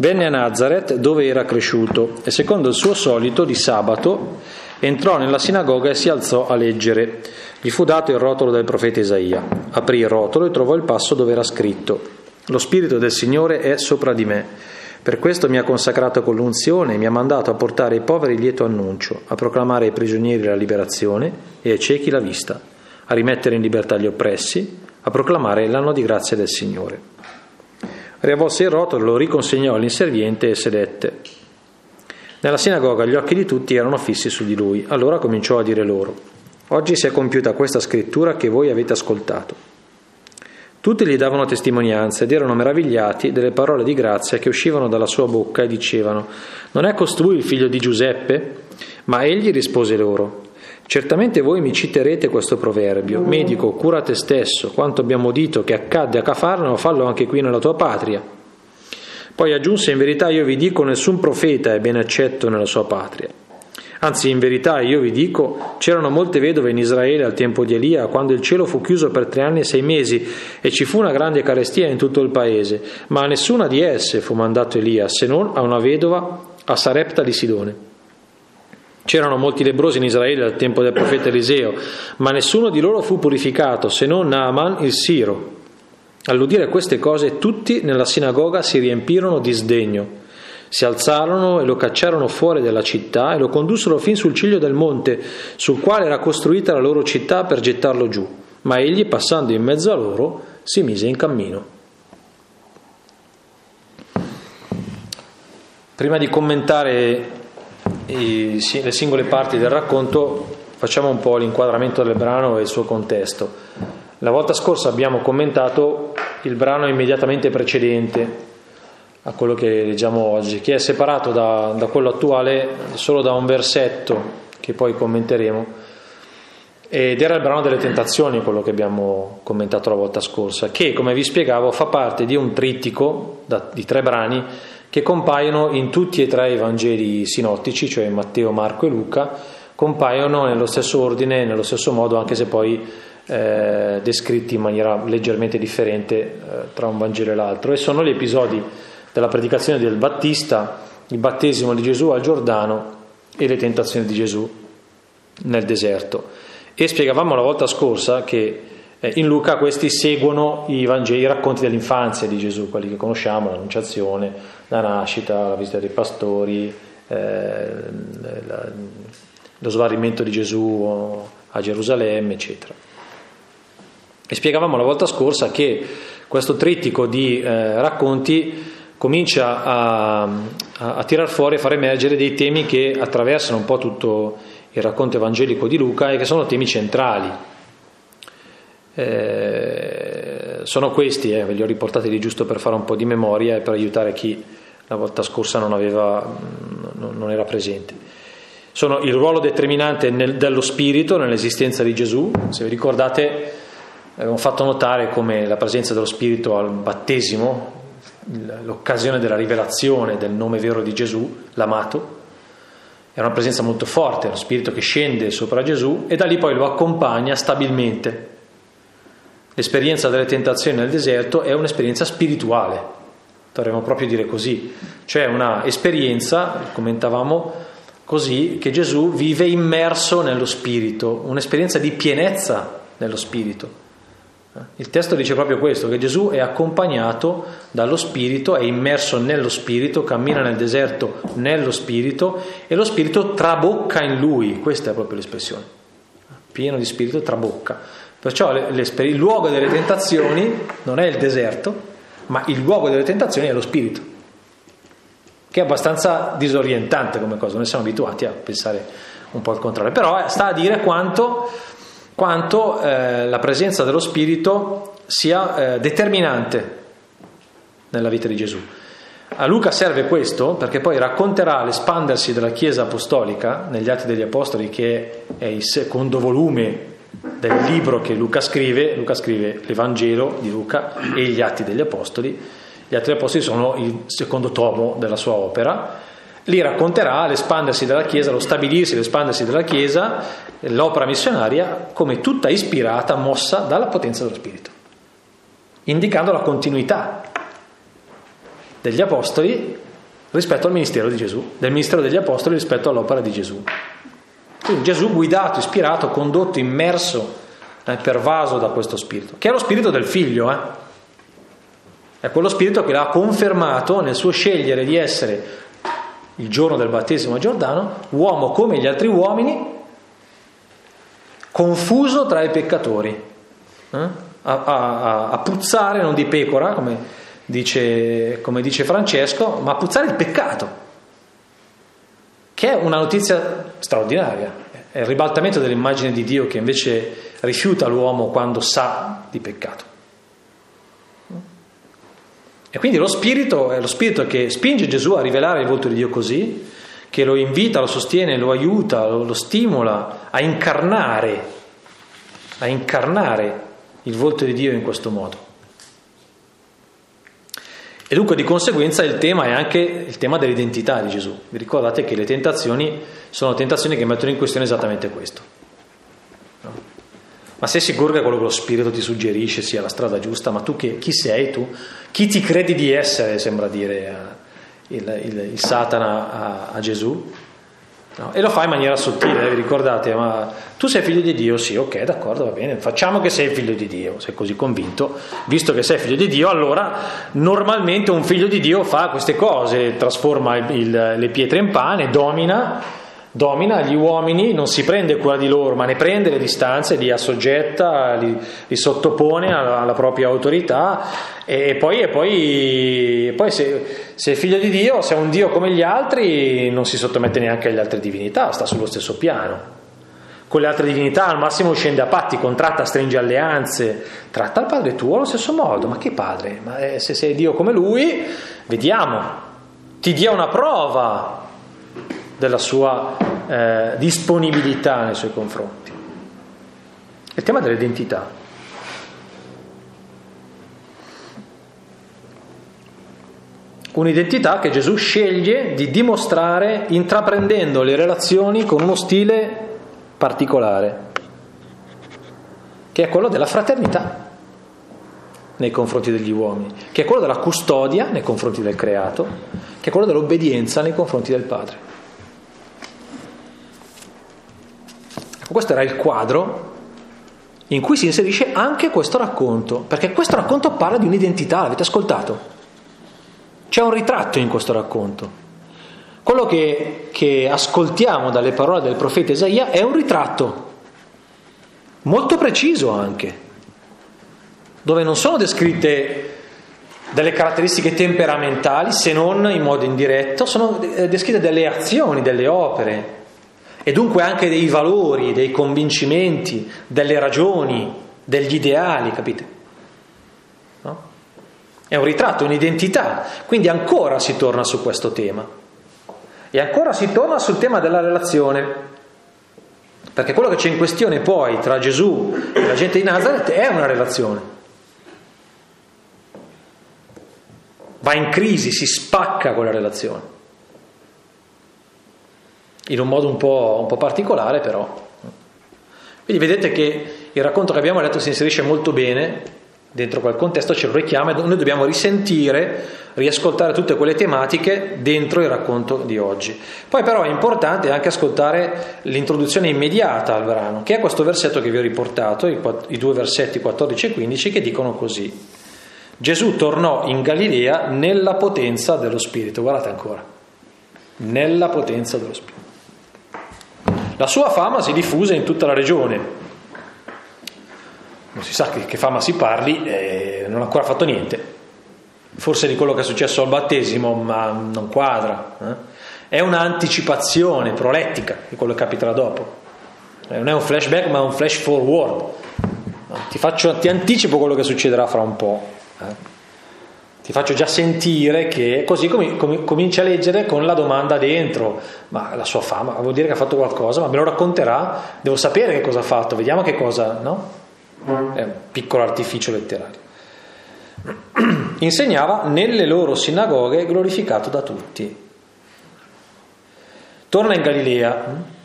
Venne a Nazareth dove era cresciuto e secondo il suo solito di sabato entrò nella sinagoga e si alzò a leggere. Gli fu dato il rotolo del profeta Isaia. Aprì il rotolo e trovò il passo dove era scritto Lo Spirito del Signore è sopra di me. Per questo mi ha consacrato con l'unzione e mi ha mandato a portare ai poveri lieto annuncio, a proclamare ai prigionieri la liberazione e ai ciechi la vista, a rimettere in libertà gli oppressi, a proclamare l'anno di grazia del Signore. Riavvolse il rotolo, lo riconsegnò all'inserviente e sedette. Nella sinagoga gli occhi di tutti erano fissi su di lui. Allora cominciò a dire loro, Oggi si è compiuta questa scrittura che voi avete ascoltato. Tutti gli davano testimonianza ed erano meravigliati delle parole di grazia che uscivano dalla sua bocca e dicevano, Non è costui il figlio di Giuseppe? Ma egli rispose loro, Certamente voi mi citerete questo proverbio, medico, cura te stesso, quanto abbiamo udito che accadde a Cafarnao, fallo anche qui nella tua patria. Poi aggiunse, in verità io vi dico, nessun profeta è ben accetto nella sua patria. Anzi, in verità io vi dico, c'erano molte vedove in Israele al tempo di Elia, quando il cielo fu chiuso per tre anni e sei mesi e ci fu una grande carestia in tutto il paese, ma a nessuna di esse fu mandato Elia, se non a una vedova a Sarepta di Sidone. C'erano molti lebrosi in Israele al tempo del profeta Eliseo, ma nessuno di loro fu purificato, se non Naaman il Siro. All'udire queste cose tutti nella sinagoga si riempirono di sdegno. Si alzarono e lo cacciarono fuori dalla città e lo condussero fin sul ciglio del monte, sul quale era costruita la loro città per gettarlo giù. Ma egli, passando in mezzo a loro, si mise in cammino. Prima di commentare le singole parti del racconto, facciamo un po' l'inquadramento del brano e il suo contesto. La volta scorsa abbiamo commentato il brano immediatamente precedente a quello che leggiamo oggi, che è separato da, da quello attuale solo da un versetto che poi commenteremo. Ed era il brano delle tentazioni, quello che abbiamo commentato la volta scorsa, che, come vi spiegavo, fa parte di un trittico da, di tre brani che compaiono in tutti e tre i Vangeli sinottici, cioè Matteo, Marco e Luca, compaiono nello stesso ordine, nello stesso modo, anche se poi eh, descritti in maniera leggermente differente eh, tra un Vangelo e l'altro. E sono gli episodi della predicazione del Battista, il battesimo di Gesù al Giordano e le tentazioni di Gesù nel deserto. E spiegavamo la volta scorsa che eh, in Luca questi seguono i Vangeli, i racconti dell'infanzia di Gesù, quelli che conosciamo, l'Annunciazione, la nascita, la visita dei pastori, eh, la, lo sbarrimento di Gesù a Gerusalemme, eccetera. E spiegavamo la volta scorsa che questo trittico di eh, racconti comincia a, a, a tirar fuori e far emergere dei temi che attraversano un po' tutto il racconto evangelico di Luca e che sono temi centrali eh, sono questi, eh, ve li ho riportati lì giusto per fare un po' di memoria e per aiutare chi la volta scorsa non, aveva, non era presente. Sono il ruolo determinante nel, dello spirito nell'esistenza di Gesù. Se vi ricordate, abbiamo fatto notare come la presenza dello spirito al battesimo, l'occasione della rivelazione del nome vero di Gesù, l'amato, è una presenza molto forte, lo spirito che scende sopra Gesù e da lì poi lo accompagna stabilmente L'esperienza delle tentazioni nel deserto è un'esperienza spirituale, dovremmo proprio dire così, cioè una esperienza, commentavamo così, che Gesù vive immerso nello spirito, un'esperienza di pienezza nello spirito. Il testo dice proprio questo, che Gesù è accompagnato dallo Spirito, è immerso nello Spirito, cammina nel deserto nello Spirito e lo Spirito trabocca in lui, questa è proprio l'espressione, pieno di Spirito trabocca. Perciò il luogo delle tentazioni non è il deserto, ma il luogo delle tentazioni è lo spirito, che è abbastanza disorientante come cosa, noi siamo abituati a pensare un po' al contrario, però eh, sta a dire quanto, quanto eh, la presenza dello spirito sia eh, determinante nella vita di Gesù. A Luca serve questo perché poi racconterà l'espandersi della Chiesa apostolica negli Atti degli Apostoli, che è il secondo volume del libro che Luca scrive, Luca scrive l'Evangelo di Luca e gli Atti degli Apostoli, gli Atti degli Apostoli sono il secondo tomo della sua opera, lì racconterà l'espandersi della Chiesa, lo stabilirsi, l'espandersi della Chiesa, l'opera missionaria come tutta ispirata, mossa dalla potenza dello Spirito, indicando la continuità degli Apostoli rispetto al ministero di Gesù, del ministero degli Apostoli rispetto all'opera di Gesù. Quindi Gesù guidato, ispirato, condotto, immerso, eh, pervaso da questo spirito, che è lo spirito del figlio, eh? è quello spirito che l'ha confermato nel suo scegliere di essere il giorno del battesimo a Giordano, uomo come gli altri uomini, confuso tra i peccatori, eh? a, a, a, puzzare non di pecora, come dice, come dice Francesco, ma a puzzare il peccato, che è una notizia straordinaria, è il ribaltamento dell'immagine di Dio che invece rifiuta l'uomo quando sa di peccato. E quindi lo spirito è lo spirito che spinge Gesù a rivelare il volto di Dio così, che lo invita, lo sostiene, lo aiuta, lo, lo stimola a incarnare, a incarnare il volto di Dio in questo modo. E dunque di conseguenza il tema è anche il tema dell'identità di Gesù. Vi ricordate che le tentazioni sono tentazioni che mettono in questione esattamente questo. No? Ma sei sicuro che quello che lo Spirito ti suggerisce sia la strada giusta? Ma tu che, chi sei tu? Chi ti credi di essere, sembra dire il, il, il Satana a, a Gesù? No? E lo fa in maniera sottile, eh, vi ricordate? Ma tu sei figlio di Dio? Sì, ok, d'accordo, va bene, facciamo che sei figlio di Dio, sei così convinto, visto che sei figlio di Dio, allora normalmente un figlio di Dio fa queste cose, trasforma il, le pietre in pane, domina domina gli uomini, non si prende cura di loro, ma ne prende le distanze, li assoggetta, li, li sottopone alla, alla, propria autorità e poi, e poi, poi se, se, è figlio di Dio, se è un Dio come gli altri, non si sottomette neanche alle altre divinità, sta sullo stesso piano. Con le altre divinità al massimo scende a patti, contratta, stringe alleanze, tratta il padre tuo allo stesso modo. Ma che padre? Ma eh, se sei Dio come lui, vediamo, ti dia una prova, della sua eh, disponibilità nei suoi confronti. Il tema dell'identità. Un'identità che Gesù sceglie di dimostrare intraprendendo le relazioni con uno stile particolare, che è quello della fraternità nei confronti degli uomini, che è quello della custodia nei confronti del creato, che è quello dell'obbedienza nei confronti del Padre. Questo era il quadro in cui si inserisce anche questo racconto, perché questo racconto parla di un'identità, l'avete ascoltato? C'è un ritratto in questo racconto. Quello che, che ascoltiamo dalle parole del profeta Isaia è un ritratto, molto preciso anche, dove non sono descritte delle caratteristiche temperamentali, se non in modo indiretto, sono eh, descritte delle azioni, delle opere, e dunque anche dei valori, dei convincimenti, delle ragioni, degli ideali, capite? No? È un ritratto, un'identità, quindi ancora si torna su questo tema. E ancora si torna sul tema della relazione, perché quello che c'è in questione poi tra Gesù e la gente di Nazareth è una relazione. Va in crisi, si spacca quella relazione in un modo un po', un po', particolare però. Quindi vedete che il racconto che abbiamo letto si inserisce molto bene dentro quel contesto, ce lo richiama e noi dobbiamo risentire, riascoltare tutte quelle tematiche dentro il racconto di oggi. Poi però è importante anche ascoltare l'introduzione immediata al brano, che è questo versetto che vi ho riportato, i, i due versetti 14 e 15, che dicono così. Gesù tornò in Galilea nella potenza dello Spirito, guardate ancora, nella potenza dello Spirito. La sua fama si diffuse in tutta la regione. Non si sa che, che fama si parli, eh, non ha ancora fatto niente. Forse di quello che è successo al battesimo, ma non quadra. Eh? È un'anticipazione prolettica di quello che capiterà dopo. Eh, non è un flashback, ma un flash forward. Ti, faccio, ti anticipo quello che succederà fra un po'. Ti faccio già sentire che così com- com- cominci a leggere con la domanda dentro, ma la sua fama vuol dire che ha fatto qualcosa, ma me lo racconterà, devo sapere che cosa ha fatto, vediamo che cosa, no? È un piccolo artificio letterario. Insegnava nelle loro sinagoghe glorificato da tutti. Torna in Galilea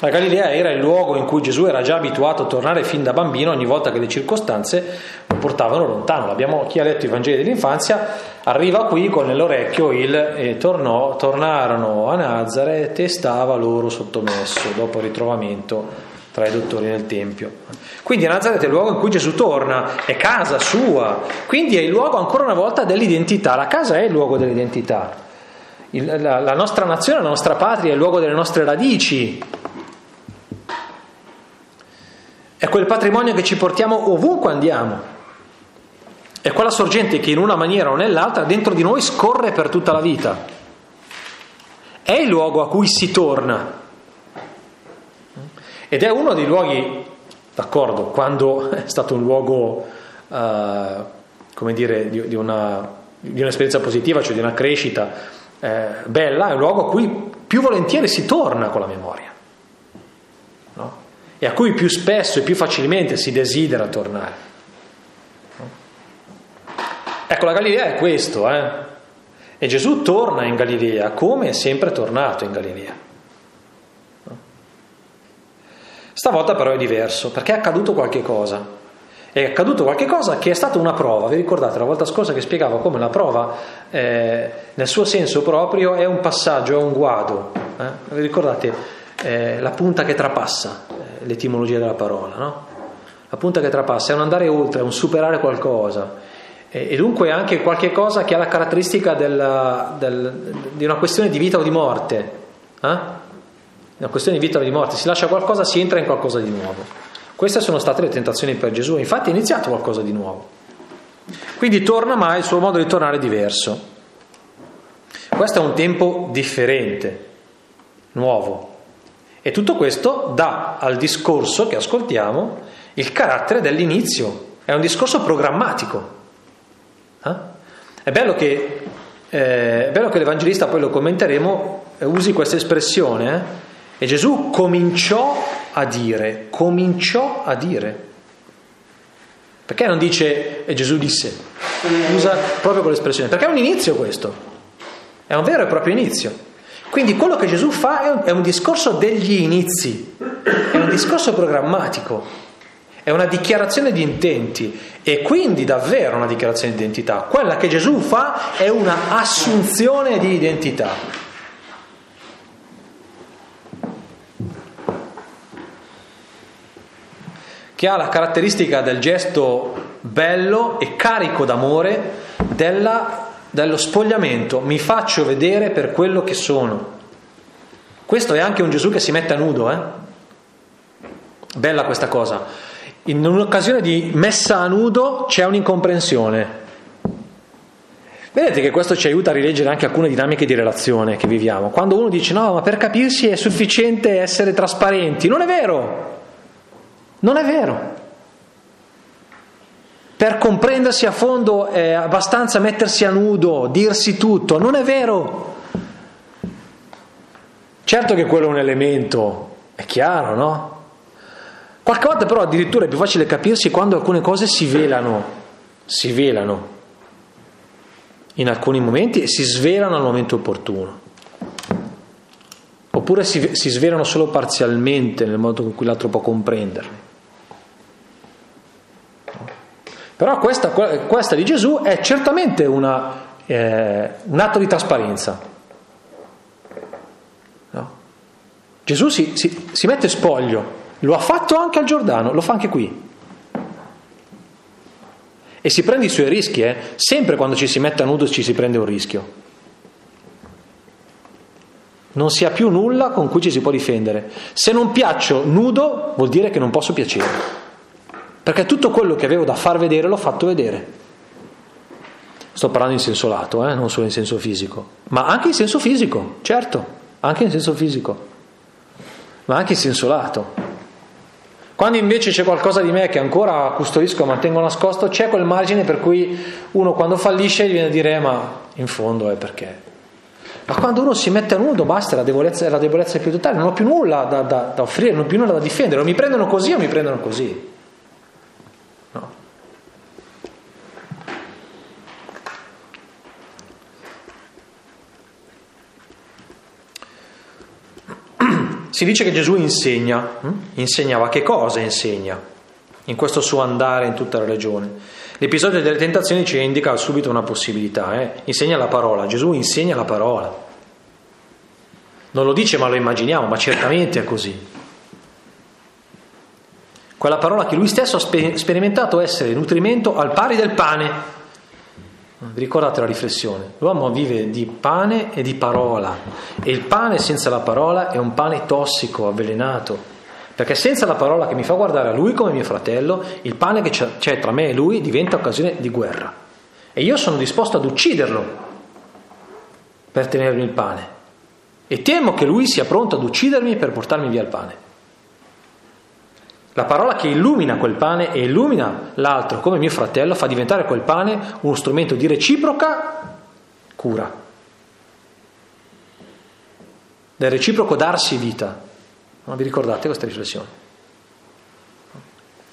La Galilea era il luogo in cui Gesù era già abituato a tornare fin da bambino ogni volta che le circostanze lo portavano lontano. Abbiamo, chi ha letto i Vangeli dell'infanzia arriva qui con nell'orecchio il e tornò, tornarono a Nazareth e stava loro sottomesso dopo il ritrovamento tra i dottori nel Tempio. Quindi Nazareth è il luogo in cui Gesù torna, è casa sua, quindi è il luogo ancora una volta dell'identità. La casa è il luogo dell'identità. Il, la, la nostra nazione, la nostra patria è il luogo delle nostre radici, è quel patrimonio che ci portiamo ovunque andiamo. È quella sorgente che in una maniera o nell'altra dentro di noi scorre per tutta la vita. È il luogo a cui si torna. Ed è uno dei luoghi, d'accordo, quando è stato un luogo, uh, come dire, di, di, una, di, un'esperienza positiva, cioè di una crescita eh, bella, è un luogo a cui più volentieri si torna con la memoria e a cui più spesso e più facilmente si desidera tornare. Ecco, la Galilea è questo, eh? E Gesù torna in Galilea come è sempre tornato in Galilea. Stavolta però è diverso, perché è accaduto qualche cosa. È accaduto qualche cosa che è stata una prova. Vi ricordate la volta scorsa che spiegavo come la prova, eh, nel suo senso proprio, è un passaggio, è un guado. Eh? Vi ricordate eh, la punta che trapassa? l'etimologia della parola, no? La punta che trapassa è un andare oltre, è un superare qualcosa. E, e dunque anche qualche cosa che ha la caratteristica della, del, di una questione di vita o di morte. Eh? Una questione di vita o di morte. Si lascia qualcosa, si entra in qualcosa di nuovo. Queste sono state le tentazioni per Gesù. Infatti è iniziato qualcosa di nuovo. Quindi torna, ma il suo modo di tornare è diverso. Questo è un tempo differente, nuovo. E tutto questo dà al discorso che ascoltiamo il carattere dell'inizio, è un discorso programmatico. Eh? È, bello che, eh, è, bello che, l'Evangelista, poi lo commenteremo, eh, usi questa espressione, eh? e Gesù cominciò a dire, cominciò a dire. Perché non dice e Gesù disse? Usa proprio quell'espressione, perché è un inizio questo, è un vero e proprio inizio. Quindi quello che Gesù fa è un, è un discorso degli inizi, è un discorso programmatico, è una dichiarazione di intenti e quindi davvero una dichiarazione di identità. Quella che Gesù fa è una assunzione di identità. che ha la caratteristica del gesto bello e carico d'amore della dallo spogliamento, mi faccio vedere per quello che sono. Questo è anche un Gesù che si mette a nudo, eh? Bella questa cosa. In un'occasione di messa a nudo c'è un'incomprensione. Vedete che questo ci aiuta a rileggere anche alcune dinamiche di relazione che viviamo. Quando uno dice no, ma per capirsi è sufficiente essere trasparenti. Non è vero. Non è vero. Per comprendersi a fondo è abbastanza mettersi a nudo, dirsi tutto. Non è vero. Certo che quello è un elemento, è chiaro, no? Qualche volta però addirittura è più facile capirsi quando alcune cose si velano, si velano in alcuni momenti e si svelano al momento opportuno. Oppure si, si svelano solo parzialmente nel modo con cui l'altro può comprenderli. Però questa, questa di Gesù è certamente una, eh, un atto di trasparenza. No? Gesù si, si, si mette spoglio, lo ha fatto anche al Giordano, lo fa anche qui. E si prende i suoi rischi, eh? sempre quando ci si mette a nudo ci si prende un rischio. Non si ha più nulla con cui ci si può difendere. Se non piaccio nudo vuol dire che non posso piacere perché tutto quello che avevo da far vedere l'ho fatto vedere. Sto parlando in senso lato, eh? non solo in senso fisico, ma anche in senso fisico, certo, anche in senso fisico, ma anche in senso lato. Quando invece c'è qualcosa di me che ancora custodisco, mantengo nascosto, c'è quel margine per cui uno quando fallisce gli viene a dire eh, ma in fondo è perché. Ma quando uno si mette a nudo basta, la debolezza, la debolezza più totale, non ho più nulla da, da, da offrire, non ho più nulla da difendere, o mi prendono così o mi prendono così. Si dice che Gesù insegna. Hm? Insegnava che cosa insegna in questo suo andare in tutta la regione? L'episodio delle tentazioni ci indica subito una possibilità. Eh? Insegna la parola. Gesù insegna la parola. Non lo dice ma lo immaginiamo, ma certamente è così. Quella parola che lui stesso ha sperimentato essere nutrimento al pari del pane. Vi ricordate la riflessione? L'uomo vive di pane e di parola e il pane senza la parola è un pane tossico, avvelenato. Perché senza la parola che mi fa guardare a lui come mio fratello, il pane che c'è tra me e lui diventa occasione di guerra. E io sono disposto ad ucciderlo per tenermi il pane. E temo che lui sia pronto ad uccidermi per portarmi via il pane. La parola che illumina quel pane e illumina l'altro come mio fratello fa diventare quel pane uno strumento di reciproca cura, del reciproco darsi vita. Non vi ricordate questa riflessione?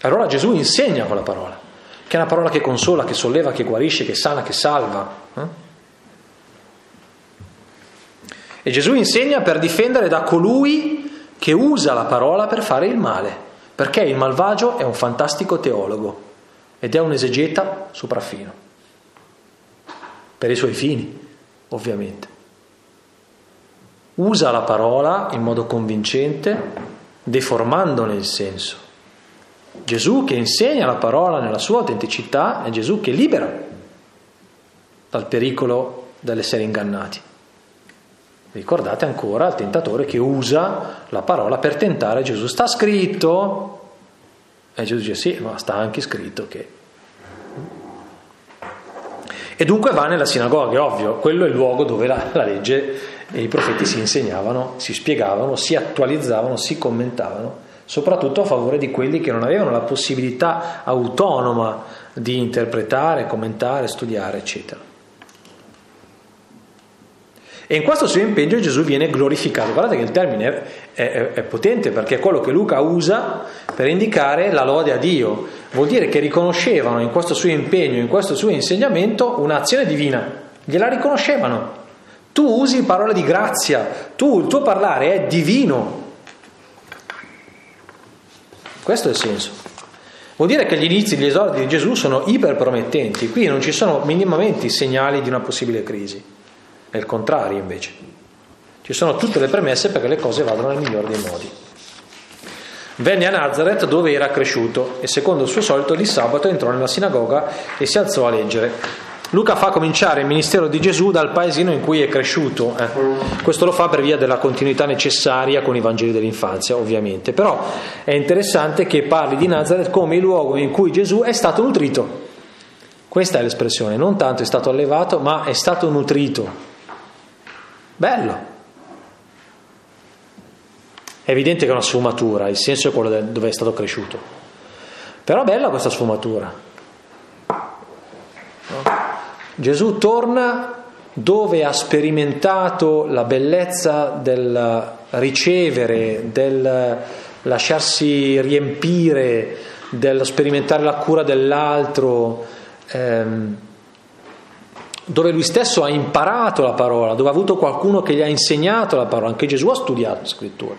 Allora Gesù insegna quella parola, che è una parola che consola, che solleva, che guarisce, che sana, che salva. Eh? E Gesù insegna per difendere da colui che usa la parola per fare il male. Perché il malvagio è un fantastico teologo ed è un esegeta sopraffino, per i suoi fini, ovviamente. Usa la parola in modo convincente, deformandone il senso. Gesù che insegna la parola nella sua autenticità è Gesù che libera dal pericolo dell'essere ingannati. Ricordate ancora il tentatore che usa la parola per tentare Gesù. Sta scritto? E Gesù dice sì, ma sta anche scritto che... E dunque va nella sinagoga, è ovvio, quello è il luogo dove la, la legge e i profeti si insegnavano, si spiegavano, si attualizzavano, si commentavano, soprattutto a favore di quelli che non avevano la possibilità autonoma di interpretare, commentare, studiare, eccetera. E in questo suo impegno Gesù viene glorificato. Guardate che il termine è, è, è, potente perché è quello che Luca usa per indicare la lode a Dio. Vuol dire che riconoscevano in questo suo impegno, in questo suo insegnamento, un'azione divina. Gliela riconoscevano. Tu usi parole di grazia, tu, il tuo parlare è divino. Questo è il senso. Vuol dire che gli inizi, gli esordi di Gesù sono iperpromettenti. Qui non ci sono minimamente segnali di una possibile crisi. È il contrario invece. Ci sono tutte le premesse perché le cose vadano nel migliore dei modi. Venne a Nazareth dove era cresciuto e secondo il suo solito di sabato entrò nella sinagoga e si alzò a leggere. Luca fa cominciare il ministero di Gesù dal paesino in cui è cresciuto. Eh. Questo lo fa per via della continuità necessaria con i Vangeli dell'infanzia, ovviamente. Però è interessante che parli di Nazareth come il luogo in cui Gesù è stato nutrito. Questa è l'espressione, non tanto è stato allevato, ma è stato nutrito. Bello. È evidente che è una sfumatura, il senso è quello dove è stato cresciuto. Però bella questa sfumatura. Gesù torna dove ha sperimentato la bellezza del ricevere, del lasciarsi riempire, del sperimentare la cura dell'altro. Ehm, dove lui stesso ha imparato la parola, dove ha avuto qualcuno che gli ha insegnato la parola. Anche Gesù ha studiato la scrittura,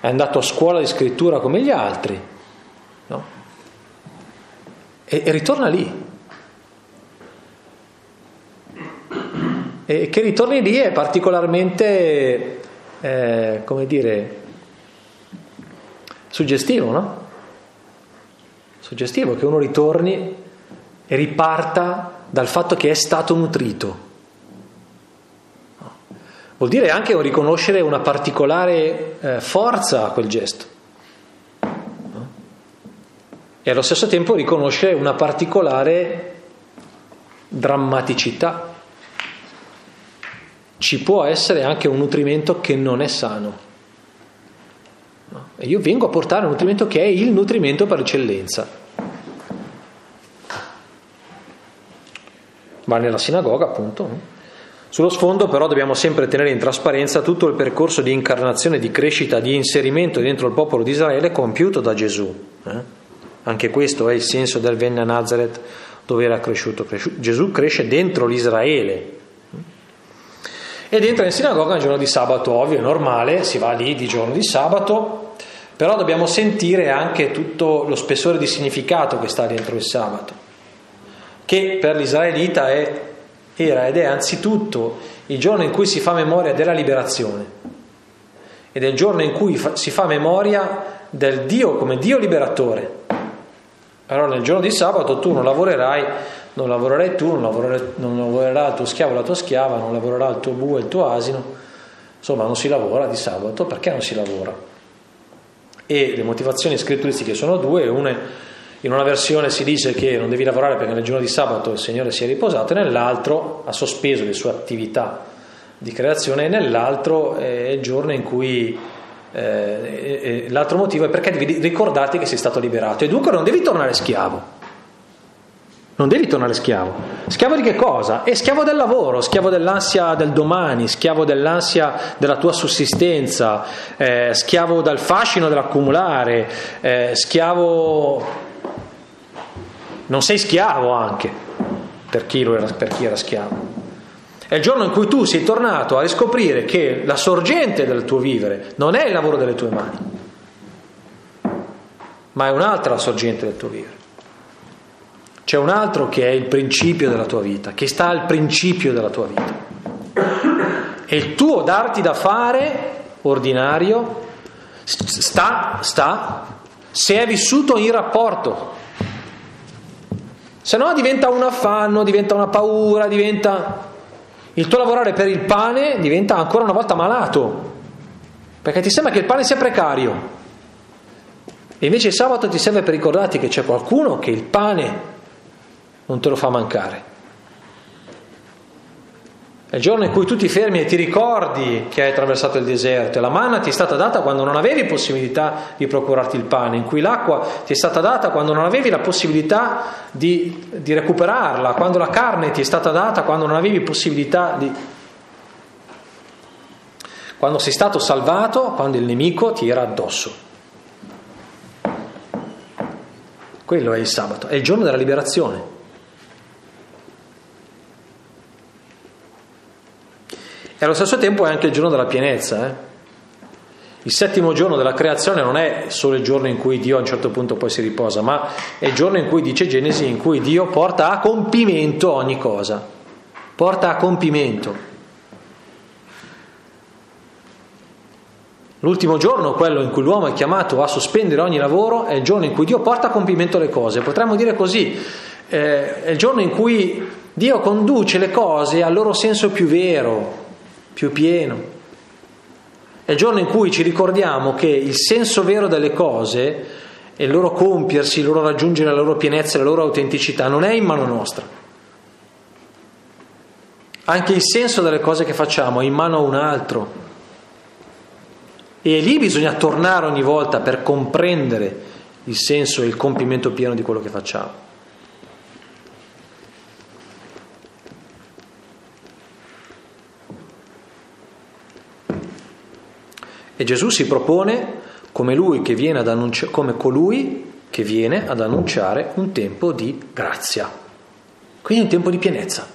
è andato a scuola di scrittura come gli altri, no? e, e, ritorna lì. E che ritorni lì è particolarmente, eh, come dire, suggestivo, no? Suggestivo che uno ritorni e riparta dal fatto che è stato nutrito. Vuol dire anche riconoscere una particolare eh, forza a quel gesto. E allo stesso tempo riconoscere una particolare drammaticità. Ci può essere anche un nutrimento che non è sano. E io vengo a portare un nutrimento che è il nutrimento per eccellenza. Va nella sinagoga appunto. Sullo sfondo però dobbiamo sempre tenere in trasparenza tutto il percorso di incarnazione, di crescita, di inserimento dentro il popolo di Israele compiuto da Gesù. Eh? Anche questo è il senso del venne a Nazareth dove era cresciuto. Gesù cresce dentro l'Israele. ed entra in sinagoga il giorno di sabato, ovvio, è normale, si va lì di giorno di sabato, però dobbiamo sentire anche tutto lo spessore di significato che sta dentro il sabato, che per l'israelita è, era ed è anzitutto il giorno in cui si fa memoria della liberazione ed è il giorno in cui si fa memoria del Dio come Dio liberatore. Allora nel giorno di sabato tu non lavorerai non lavorerai tu, non, lavorerà, non lavorerà il tuo schiavo la tua schiava, non lavorerà il tuo bue il tuo asino, insomma non si lavora di sabato, perché non si lavora? E le motivazioni scritturistiche sono due, una in una versione si dice che non devi lavorare perché nel giorno di sabato il Signore si è riposato, e nell'altro ha sospeso le sue attività di creazione, e nell'altro è il giorno in cui eh, l'altro motivo è perché devi ricordarti che sei stato liberato e dunque non devi tornare schiavo. Non devi tornare schiavo. Schiavo di che cosa? È schiavo del lavoro, schiavo dell'ansia del domani, schiavo dell'ansia della tua sussistenza, eh, schiavo del fascino dell'accumulare, eh, schiavo... Non sei schiavo anche per chi, era, per chi era schiavo. È il giorno in cui tu sei tornato a riscoprire che la sorgente del tuo vivere non è il lavoro delle tue mani, ma è un'altra sorgente del tuo vivere. C'è un altro che è il principio della tua vita, che sta al principio della tua vita. E il tuo darti da fare ordinario sta, sta, se è vissuto in rapporto. Se no diventa un affanno, diventa una paura, diventa... Il tuo lavorare per il pane diventa ancora una volta malato, perché ti sembra che il pane sia precario. E invece il sabato ti serve per ricordarti che c'è qualcuno che il pane non te lo fa mancare. Il giorno in cui tu ti fermi e ti ricordi che hai attraversato il deserto e la manna ti è stata data quando non avevi possibilità di procurarti il pane, in cui l'acqua ti è stata data quando non avevi la possibilità di, di recuperarla, quando la carne ti è stata data quando non avevi possibilità di... quando sei stato salvato, quando il nemico ti era addosso. Quello è il sabato, è il giorno della liberazione. Allo stesso tempo è anche il giorno della pienezza. Eh? Il settimo giorno della creazione non è solo il giorno in cui Dio a un certo punto poi si riposa, ma è il giorno in cui dice Genesi, in cui Dio porta a compimento ogni cosa. Porta a compimento. L'ultimo giorno, quello in cui l'uomo è chiamato a sospendere ogni lavoro, è il giorno in cui Dio porta a compimento le cose. Potremmo dire così, eh, è il giorno in cui Dio conduce le cose al loro senso più vero, più pieno. È il giorno in cui ci ricordiamo che il senso vero delle cose e il loro compiersi, il loro raggiungere la loro pienezza, la loro autenticità non è in mano nostra. Anche il senso delle cose che facciamo è in mano a un altro. E lì bisogna tornare ogni volta per comprendere il senso e il compimento pieno di quello che facciamo. E Gesù si propone come, annunci- come colui che viene ad annunciare un tempo di grazia, quindi un tempo di pienezza.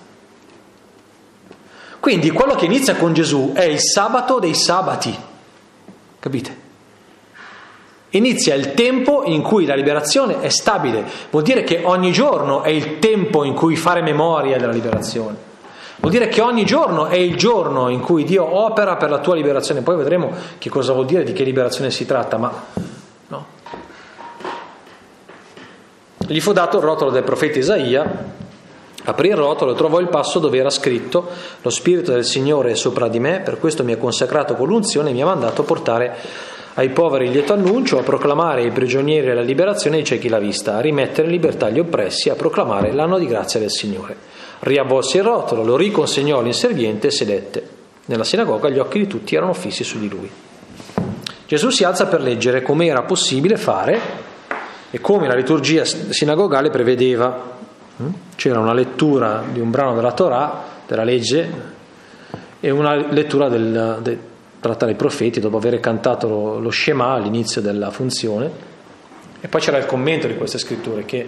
Quindi quello che inizia con Gesù è il sabato dei sabati, capite? Inizia il tempo in cui la liberazione è stabile, vuol dire che ogni giorno è il tempo in cui fare memoria della liberazione. Vuol dire che ogni giorno è il giorno in cui Dio opera per la tua liberazione. Poi vedremo che cosa vuol dire, di che liberazione si tratta, ma no. Gli fu dato il rotolo del profeta Isaia, aprì il rotolo e trovò il passo dove era scritto Lo Spirito del Signore è sopra di me, per questo mi ha consacrato con l'unzione e mi ha mandato a portare ai poveri il lieto annuncio, a proclamare ai prigionieri la liberazione ai ciechi la vista, a rimettere in libertà gli oppressi, a proclamare l'anno di grazia del Signore riavvolse il rotolo, lo riconsegnò all'inserviente e sedette. Nella sinagoga gli occhi di tutti erano fissi su di lui. Gesù si alza per leggere come era possibile fare e come la liturgia sinagogale prevedeva. Mm? C'era una lettura di un brano della Torah, della legge, e una lettura del, del tratta dei profeti dopo aver cantato lo, lo Shema all'inizio della funzione. E poi c'era il commento di queste scritture che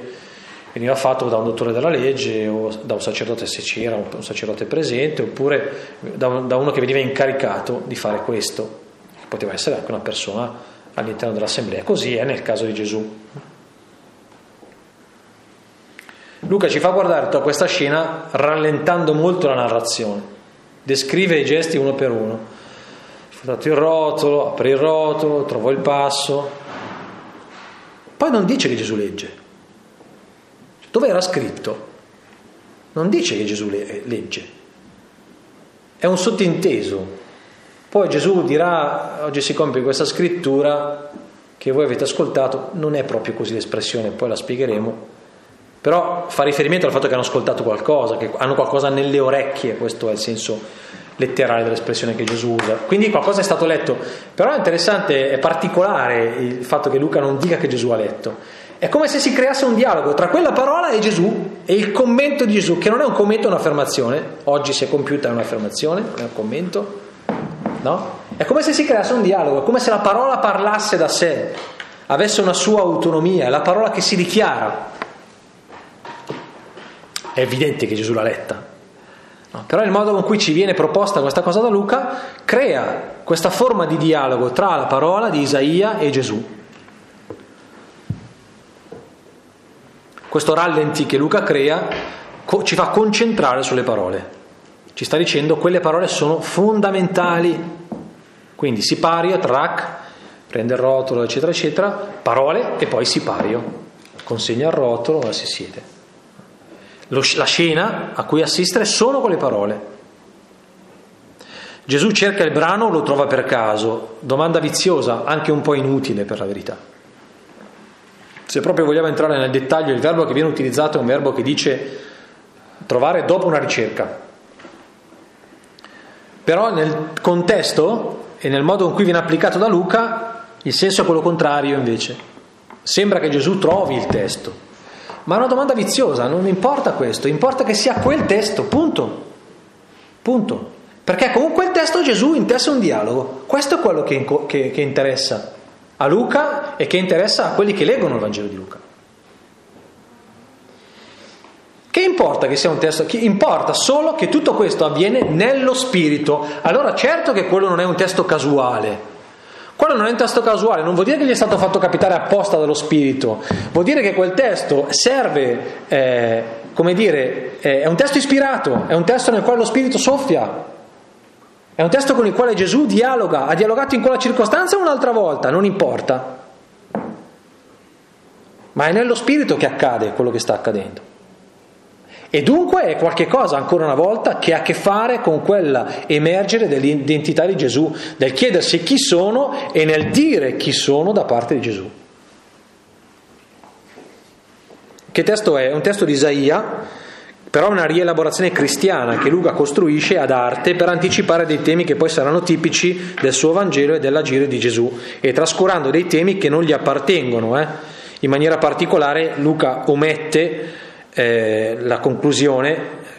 veniva fatto da un dottore della legge o da un sacerdote se c'era un sacerdote presente oppure da, uno che veniva incaricato di fare questo. Poteva essere anche una persona all'interno dell'assemblea. Così è nel caso di Gesù. Luca ci fa guardare tutta questa scena rallentando molto la narrazione. Descrive i gesti uno per uno. Dato il rotolo apre il rotolo trovo il passo. Poi non dice che Gesù legge dove era scritto? Non dice che Gesù legge, è un sottinteso. Poi Gesù dirà, oggi si compie questa scrittura che voi avete ascoltato, non è proprio così l'espressione, poi la spiegheremo, però fa riferimento al fatto che hanno ascoltato qualcosa, che hanno qualcosa nelle orecchie, questo è il senso letterale dell'espressione che Gesù usa. Quindi qualcosa è stato letto, però è interessante, è particolare il fatto che Luca non dica che Gesù ha letto. È come se si creasse un dialogo tra quella parola e Gesù e il commento di Gesù, che non è un commento, è un'affermazione. Oggi si è compiuta un'affermazione, è un commento. No? È come se si creasse un dialogo, è come se la parola parlasse da sé, avesse una sua autonomia, è la parola che si dichiara. È evidente che Gesù l'ha letta, no? però il modo con cui ci viene proposta questa cosa da Luca crea questa forma di dialogo tra la parola di Isaia e Gesù. Questo rallenti che Luca crea ci fa concentrare sulle parole. Ci sta dicendo quelle parole sono fondamentali. Quindi sipario, trac, prende il rotolo, eccetera, eccetera, parole e poi sipario. Consegna il rotolo e si siede. la scena a cui assistere sono quelle parole. Gesù cerca il brano, lo trova per caso, domanda viziosa, anche un po' inutile per la verità. Se proprio vogliamo entrare nel dettaglio, il verbo che viene utilizzato è un verbo che dice trovare dopo una ricerca. Però nel contesto e nel modo in cui viene applicato da Luca, il senso è quello contrario invece. Sembra che Gesù trovi il testo. Ma è una domanda viziosa, non importa questo, importa che sia quel testo, punto. Punto. Perché con quel testo Gesù intesse un dialogo. Questo è quello che, che, che interessa a Luca e che interessa a quelli che leggono il Vangelo di Luca. Che importa che sia un testo? Che importa solo che tutto questo avviene nello spirito. Allora certo che quello non è un testo casuale. Quello non è un testo casuale, non vuol dire che gli è stato fatto capitare apposta dallo spirito, vuol dire che quel testo serve, eh, come dire, eh, è un testo ispirato, è un testo nel quale lo spirito soffia, è un testo con il quale Gesù dialoga, ha dialogato in quella circostanza un'altra volta, non importa. Ma è nello spirito che accade quello che sta accadendo. E dunque è qualcosa, ancora una volta, che ha a che fare con quella emergere dell'identità di Gesù, del chiedersi chi sono e nel dire chi sono da parte di Gesù. Che testo è? È un testo di Isaia però una rielaborazione cristiana che Luca costruisce ad arte per anticipare dei temi che poi saranno tipici del suo Vangelo e dell'agire di Gesù e trascurando dei temi che non gli appartengono. Eh. In maniera particolare Luca omette eh, la conclusione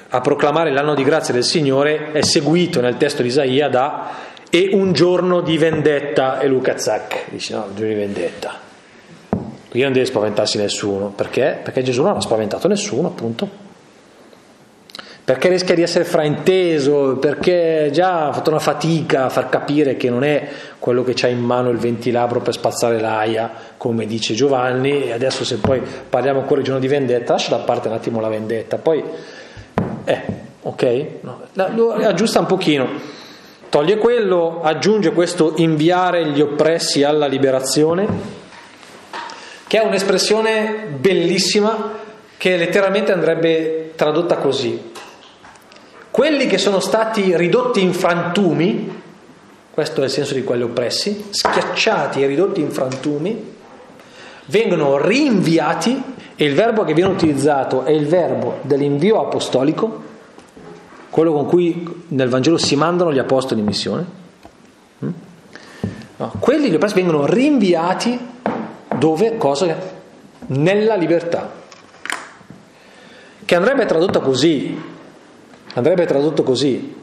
a proclamare l'anno di grazia del Signore è seguito nel testo di Isaia da e un giorno di vendetta e Luca zac dice no, un giorno di vendetta qui non deve spaventarsi nessuno perché? perché Gesù non ha spaventato nessuno appunto perché rischia di essere frainteso, perché già ha fatto una fatica a far capire che non è quello che c'ha in mano il ventilabro per spazzare l'aia, come dice Giovanni, e adesso se poi parliamo ancora di giorno di vendetta, lascia da parte un attimo la vendetta, poi, eh, ok, no, lo aggiusta un pochino, toglie quello, aggiunge questo inviare gli oppressi alla liberazione, che è un'espressione bellissima che letteralmente andrebbe tradotta così quelli che sono stati ridotti in frantumi, questo è il senso di quelli oppressi, schiacciati e ridotti in frantumi, vengono rinviati e il verbo che viene utilizzato è il verbo dell'invio apostolico, quello con cui nel Vangelo si mandano gli apostoli in missione. Mm? No, quelli gli oppressi vengono rinviati dove? Cosa? Nella libertà. Che andrebbe tradotta così, andrebbe tradotto così,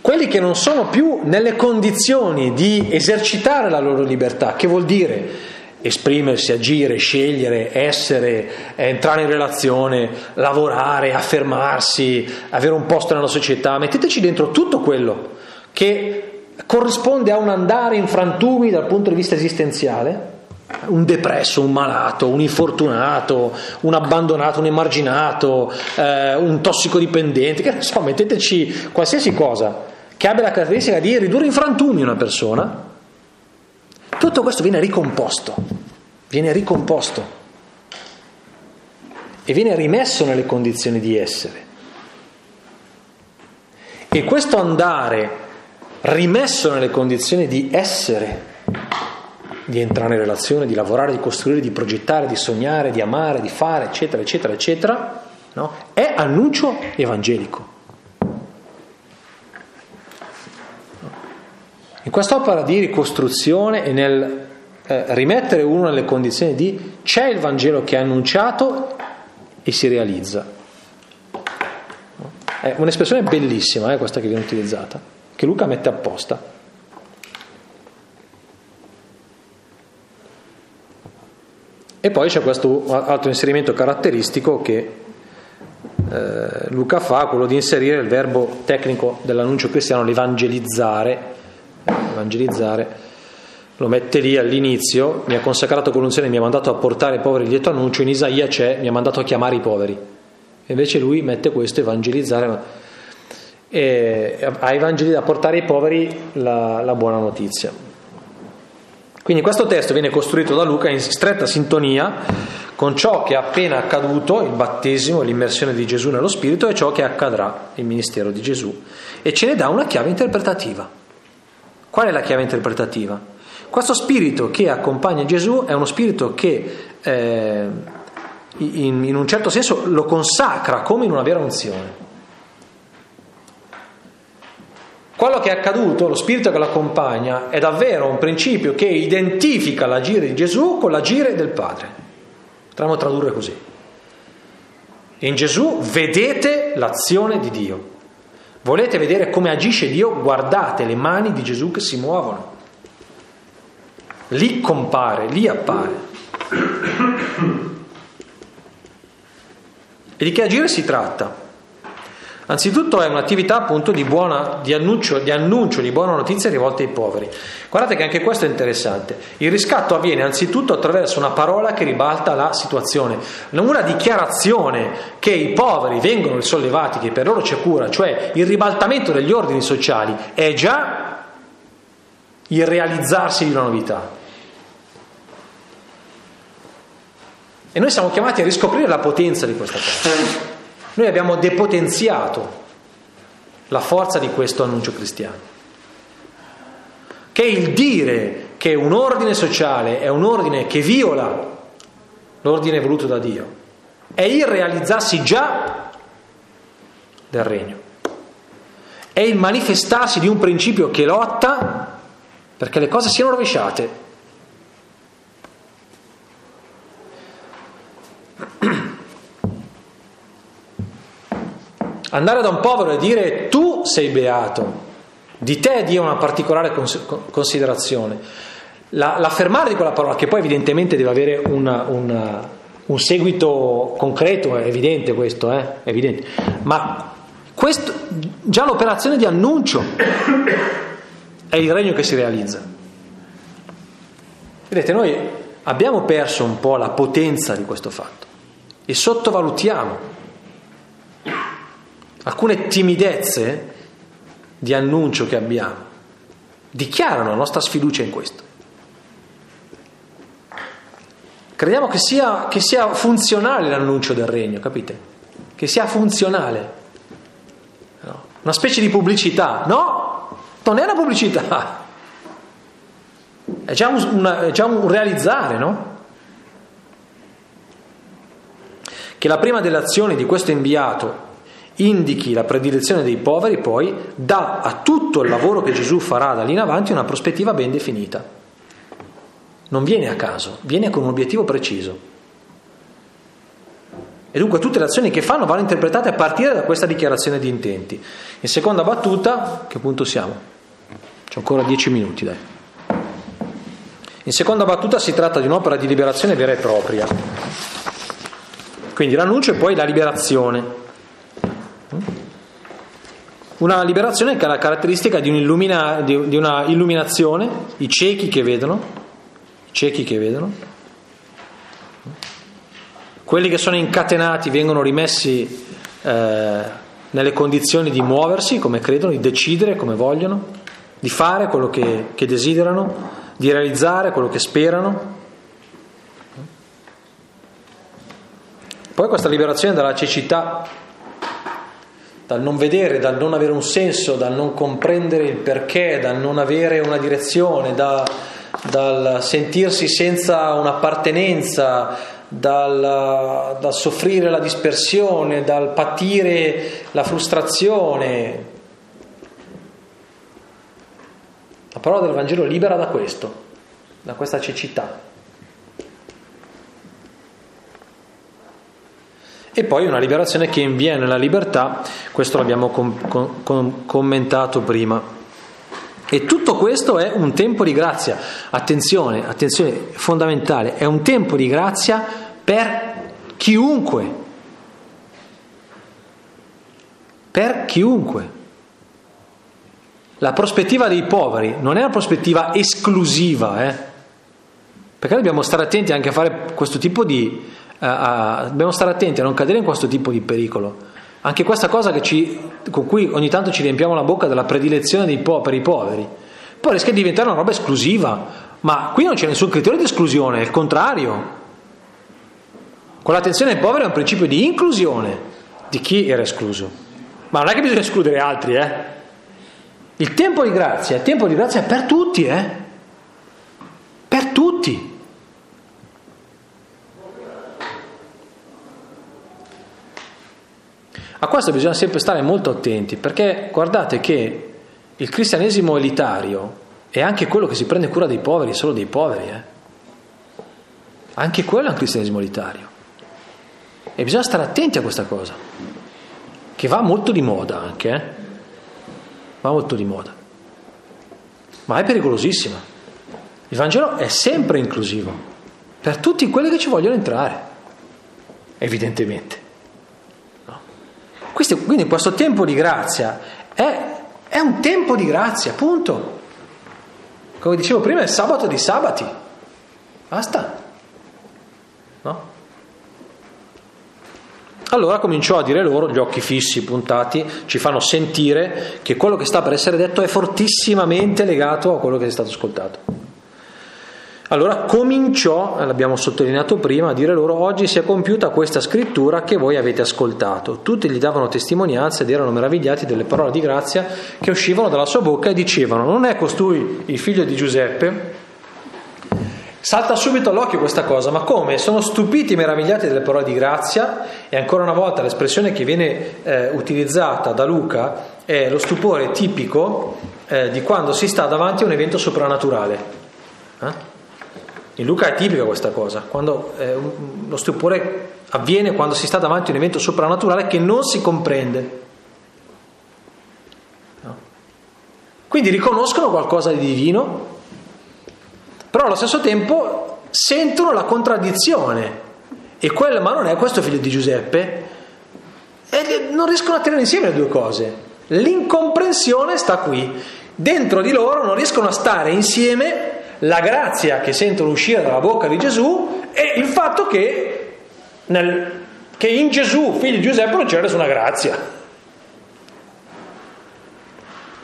quelli che non sono più nelle condizioni di esercitare la loro libertà, che vuol dire esprimersi, agire, scegliere, essere, entrare in relazione, lavorare, affermarsi, avere un posto nella società, metteteci dentro tutto quello che corrisponde a un andare in frantumi dal punto di vista esistenziale, un depresso, un malato, un infortunato, un abbandonato, un emarginato, eh, un tossicodipendente, che ne so, metteteci qualsiasi cosa che abbia la caratteristica di ridurre in frantumi una persona, tutto questo viene ricomposto, viene ricomposto e viene rimesso nelle condizioni di essere. E questo andare rimesso nelle condizioni di essere, di entrare in relazione, di lavorare, di costruire, di progettare, di sognare, di amare, di fare, eccetera, eccetera, eccetera, no? è annuncio evangelico. In quest'opera di ricostruzione e nel eh, rimettere uno nelle condizioni di c'è il Vangelo che è annunciato e si realizza. È un'espressione bellissima eh, questa che viene utilizzata, che Luca mette apposta. E poi c'è questo altro inserimento caratteristico che eh, Luca fa, quello di inserire il verbo tecnico dell'annuncio cristiano, l'evangelizzare, evangelizzare, lo mette lì all'inizio, mi ha consacrato con l'unzione, mi ha mandato a portare ai poveri il lieto annuncio, in Isaia c'è, mi ha mandato a chiamare i poveri. E invece lui mette questo, evangelizzare, a, a portare ai poveri la, la buona notizia. Quindi questo testo viene costruito da Luca in stretta sintonia con ciò che è appena accaduto, il battesimo, l'immersione di Gesù nello Spirito e ciò che accadrà, il ministero di Gesù, e ce ne dà una chiave interpretativa. Qual è la chiave interpretativa? Questo spirito che accompagna Gesù è uno spirito che eh, in, in un certo senso lo consacra come in una vera unzione. Quello che è accaduto, lo spirito che l'accompagna, è davvero un principio che identifica l'agire di Gesù con l'agire del Padre. Potremmo tradurre così. In Gesù vedete l'azione di Dio. Volete vedere come agisce Dio? Guardate le mani di Gesù che si muovono. Lì compare, lì appare. E di che agire si tratta? Anzitutto è un'attività appunto di, buona, di, annuncio, di annuncio di buona notizia rivolta ai poveri. Guardate che anche questo è interessante. Il riscatto avviene anzitutto attraverso una parola che ribalta la situazione, una dichiarazione che i poveri vengono risollevati, che per loro c'è cura, cioè il ribaltamento degli ordini sociali è già il realizzarsi di una novità. E noi siamo chiamati a riscoprire la potenza di questa cosa. Noi abbiamo depotenziato la forza di questo annuncio cristiano, che il dire che un ordine sociale è un ordine che viola l'ordine voluto da Dio, è il realizzarsi già del regno, è il manifestarsi di un principio che lotta perché le cose siano rovesciate Andare da un povero e dire tu sei beato, di te Dio ha una particolare considerazione. La, l'affermare di quella parola, che poi evidentemente deve avere una, una, un seguito concreto, è evidente questo, eh? è evidente. ma questo, già l'operazione di annuncio è il regno che si realizza. Vedete, noi abbiamo perso un po' la potenza di questo fatto e sottovalutiamo alcune timidezze di annuncio che abbiamo dichiarano la nostra sfiducia in questo. Crediamo che sia, che sia funzionale l'annuncio del regno, capite? Che sia funzionale. No? Una specie di pubblicità. No, non è una pubblicità. È già un, una, è già un realizzare, no? Che la prima delle azioni di questo inviato indichi la predilezione dei poveri, poi dà a tutto il lavoro che Gesù farà da lì in avanti una prospettiva ben definita. Non viene a caso, viene con un obiettivo preciso. E dunque tutte le azioni che fanno vanno interpretate a partire da questa dichiarazione di intenti. In seconda battuta, che punto siamo? C'è ancora dieci minuti, dai. In seconda battuta si tratta di un'opera di liberazione vera e propria. Quindi l'annuncio e poi la liberazione. Una liberazione che ha la caratteristica di, un'illumina, di, di una illuminazione, i ciechi che vedono, i ciechi che vedono, quelli che sono incatenati vengono rimessi eh, nelle condizioni di muoversi come credono, di decidere come vogliono, di fare quello che, che desiderano, di realizzare quello che sperano. Poi questa liberazione dalla cecità, dal non vedere, dal non avere un senso, dal non comprendere il perché, dal non avere una direzione, da, dal sentirsi senza un'appartenenza, dal, dal soffrire la dispersione, dal patire la frustrazione. La parola del Vangelo libera da questo, da questa cecità. E poi una liberazione che inviene nella libertà, questo l'abbiamo com- com- commentato prima. E tutto questo è un tempo di grazia. Attenzione, attenzione fondamentale, è un tempo di grazia per chiunque. Per chiunque. La prospettiva dei poveri non è una prospettiva esclusiva, eh? perché dobbiamo stare attenti anche a fare questo tipo di... Uh, dobbiamo stare attenti a non cadere in questo tipo di pericolo. Anche questa cosa ci, con cui ogni tanto ci riempiamo la bocca della predilezione po- per i poveri, poi rischia di diventare una roba esclusiva, ma qui non c'è nessun criterio di esclusione, è il contrario. Con l'attenzione ai poveri è un principio di inclusione di chi era escluso. Ma non è che bisogna escludere altri, eh? Il tempo di grazia, il tempo di grazia è per tutti, eh? Per tutti. A questo bisogna sempre stare molto attenti perché guardate che il cristianesimo elitario è anche quello che si prende cura dei poveri, solo dei poveri. Eh? Anche quello è un cristianesimo elitario. E bisogna stare attenti a questa cosa, che va molto di moda anche, eh? va molto di moda, ma è pericolosissima. Il Vangelo è sempre inclusivo per tutti quelli che ci vogliono entrare, evidentemente. Questo, quindi questo tempo di grazia è, è un tempo di grazia, punto. Come dicevo prima, è sabato di sabati. Basta. No? Allora cominciò a dire loro, gli occhi fissi, puntati, ci fanno sentire che quello che sta per essere detto è fortissimamente legato a quello che è stato ascoltato. Allora cominciò, l'abbiamo sottolineato prima, a dire loro oggi si è compiuta questa scrittura che voi avete ascoltato. Tutti gli davano testimonianza ed erano meravigliati delle parole di grazia che uscivano dalla sua bocca e dicevano non è costui il figlio di Giuseppe? Salta subito all'occhio questa cosa, ma come? Sono stupiti e meravigliati delle parole di grazia e ancora una volta l'espressione che viene eh, utilizzata da Luca è lo stupore tipico eh, di quando si sta davanti a un evento soprannaturale. Eh? In Luca è tipica questa cosa, quando eh, lo stupore avviene quando si sta davanti a un evento soprannaturale che non si comprende. No. Quindi riconoscono qualcosa di divino, però allo stesso tempo sentono la contraddizione. E quel, ma non è questo figlio di Giuseppe? E non riescono a tenere insieme le due cose. L'incomprensione sta qui. Dentro di loro non riescono a stare insieme la grazia che sentono uscire dalla bocca di Gesù e il fatto che, nel, che in Gesù, figlio di Giuseppe, non c'era nessuna grazia.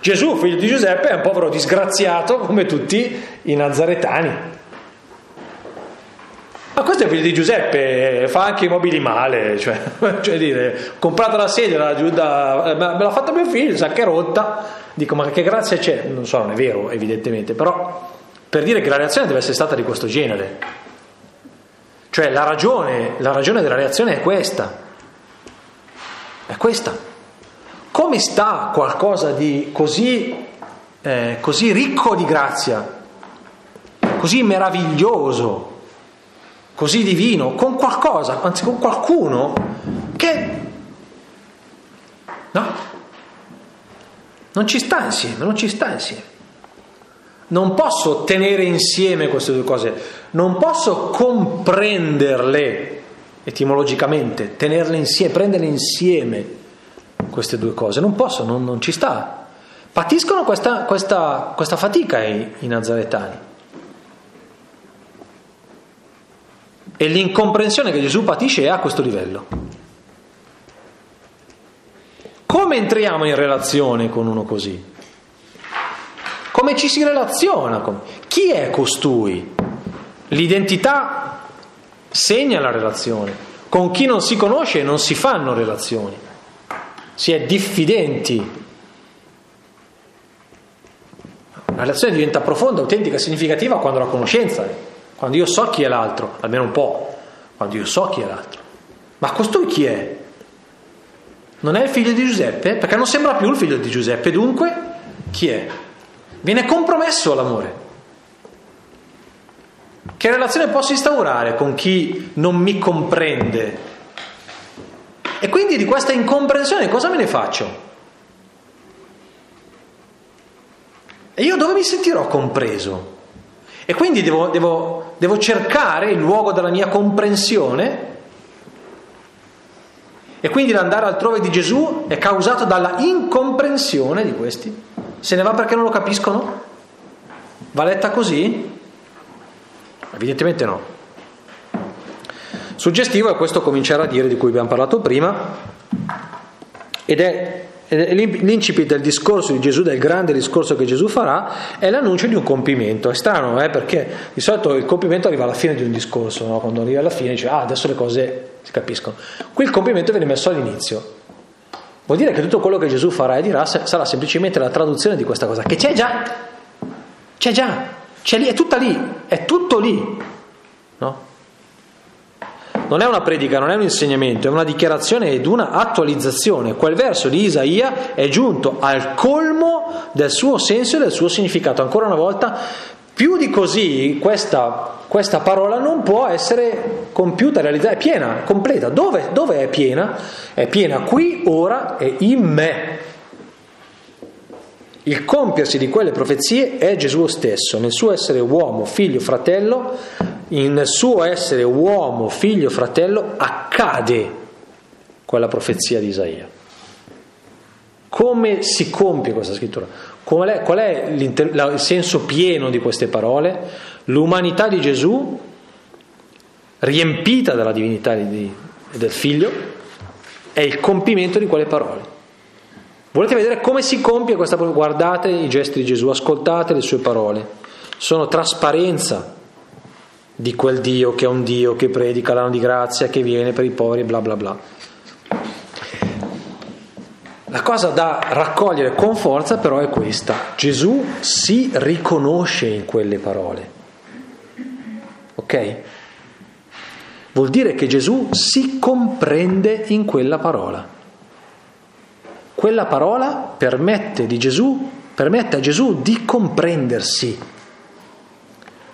Gesù, figlio di Giuseppe, è un povero disgraziato come tutti i nazaretani. Ma questo è figlio di Giuseppe, fa anche i mobili male, cioè, cioè dire, ho comprato la sedia, la, da, me l'ha fatta mio figlio, sa che è rotta, dico ma che grazia c'è? Non so, non è vero evidentemente, però per dire che la reazione deve essere stata di questo genere. Cioè la ragione, la ragione della reazione è questa. È questa. Come sta qualcosa di così, eh, così ricco di grazia, così meraviglioso, così divino, con qualcosa, anzi con qualcuno che... No? Non ci sta insieme, non ci sta insieme. Non posso tenere insieme queste due cose, non posso comprenderle etimologicamente, tenerle insieme, prenderle insieme queste due cose, non posso, non, non ci sta. Patiscono questa, questa, questa fatica i, i nazaretani. E l'incomprensione che Gesù patisce è a questo livello. Come entriamo in relazione con uno così? Come ci si relaziona? Con... Chi è costui? L'identità segna la relazione. Con chi non si conosce non si fanno relazioni. Si è diffidenti. La relazione diventa profonda, autentica, significativa quando la conoscenza è. Quando io so chi è l'altro, almeno un po', quando io so chi è l'altro. Ma costui chi è? Non è il figlio di Giuseppe? Perché non sembra più il figlio di Giuseppe, dunque chi è? Viene compromesso l'amore. Che relazione posso instaurare con chi non mi comprende? E quindi di questa incomprensione cosa me ne faccio? E io dove mi sentirò compreso? E quindi devo, devo, devo cercare il luogo della mia comprensione e quindi l'andare altrove di Gesù è causato dalla incomprensione di questi. Se ne va perché non lo capiscono? Va letta così? Evidentemente no. Suggestivo è questo cominciare a dire di cui abbiamo parlato prima ed è l'incipit del discorso di Gesù, del grande discorso che Gesù farà, è l'annuncio di un compimento. È strano, eh, perché di solito il compimento arriva alla fine di un discorso, no? quando arriva alla fine dice, ah, adesso le cose si capiscono. Qui il compimento viene messo all'inizio. Vuol dire che tutto quello che Gesù farà e dirà sarà semplicemente la traduzione di questa cosa, che c'è già, c'è già, c'è lì, è tutta lì, è tutto lì. No? Non è una predica, non è un insegnamento, è una dichiarazione ed una attualizzazione. Quel verso di Isaia è giunto al colmo del suo senso e del suo significato. Ancora una volta, più di così questa, questa parola non può essere compiuta, realizzata, è piena, completa. Dove, dove è piena? È piena qui, ora e in me. Il compiersi di quelle profezie è Gesù stesso, nel suo essere uomo, figlio, fratello, nel suo essere uomo, figlio, fratello, accade quella profezia di Isaia. Come si compie questa scrittura? Qual è, qual è il senso pieno di queste parole? L'umanità di Gesù, riempita dalla divinità di, del figlio, è il compimento di quelle parole. Volete vedere come si compie questa parola? Guardate i gesti di Gesù, ascoltate le sue parole. Sono trasparenza di quel Dio che è un Dio che predica l'anno di grazia, che viene per i poveri, bla bla bla. La cosa da raccogliere con forza però è questa. Gesù si riconosce in quelle parole. Ok? Vuol dire che Gesù si comprende in quella parola. Quella parola permette, Gesù, permette a Gesù di comprendersi.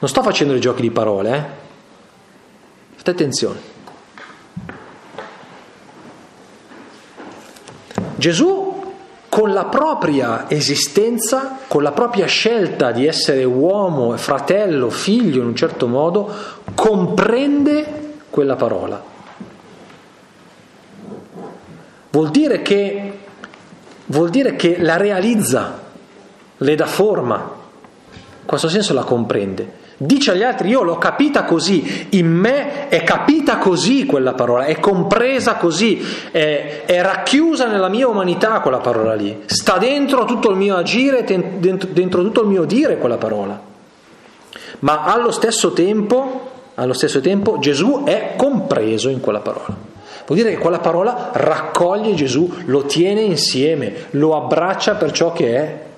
Non sto facendo dei giochi di parole, eh? Fate attenzione. Gesù con la propria esistenza, con la propria scelta di essere uomo, fratello, figlio in un certo modo, comprende quella parola. Vuol dire che, vuol dire che la realizza, le dà forma, in questo senso la comprende. Dice agli altri, io l'ho capita così, in me è capita così quella parola, è compresa così, è, è racchiusa nella mia umanità quella parola lì, sta dentro tutto il mio agire, dentro, dentro tutto il mio dire quella parola. Ma allo stesso tempo, allo stesso tempo Gesù è compreso in quella parola. Vuol dire che quella parola raccoglie Gesù, lo tiene insieme, lo abbraccia per ciò che è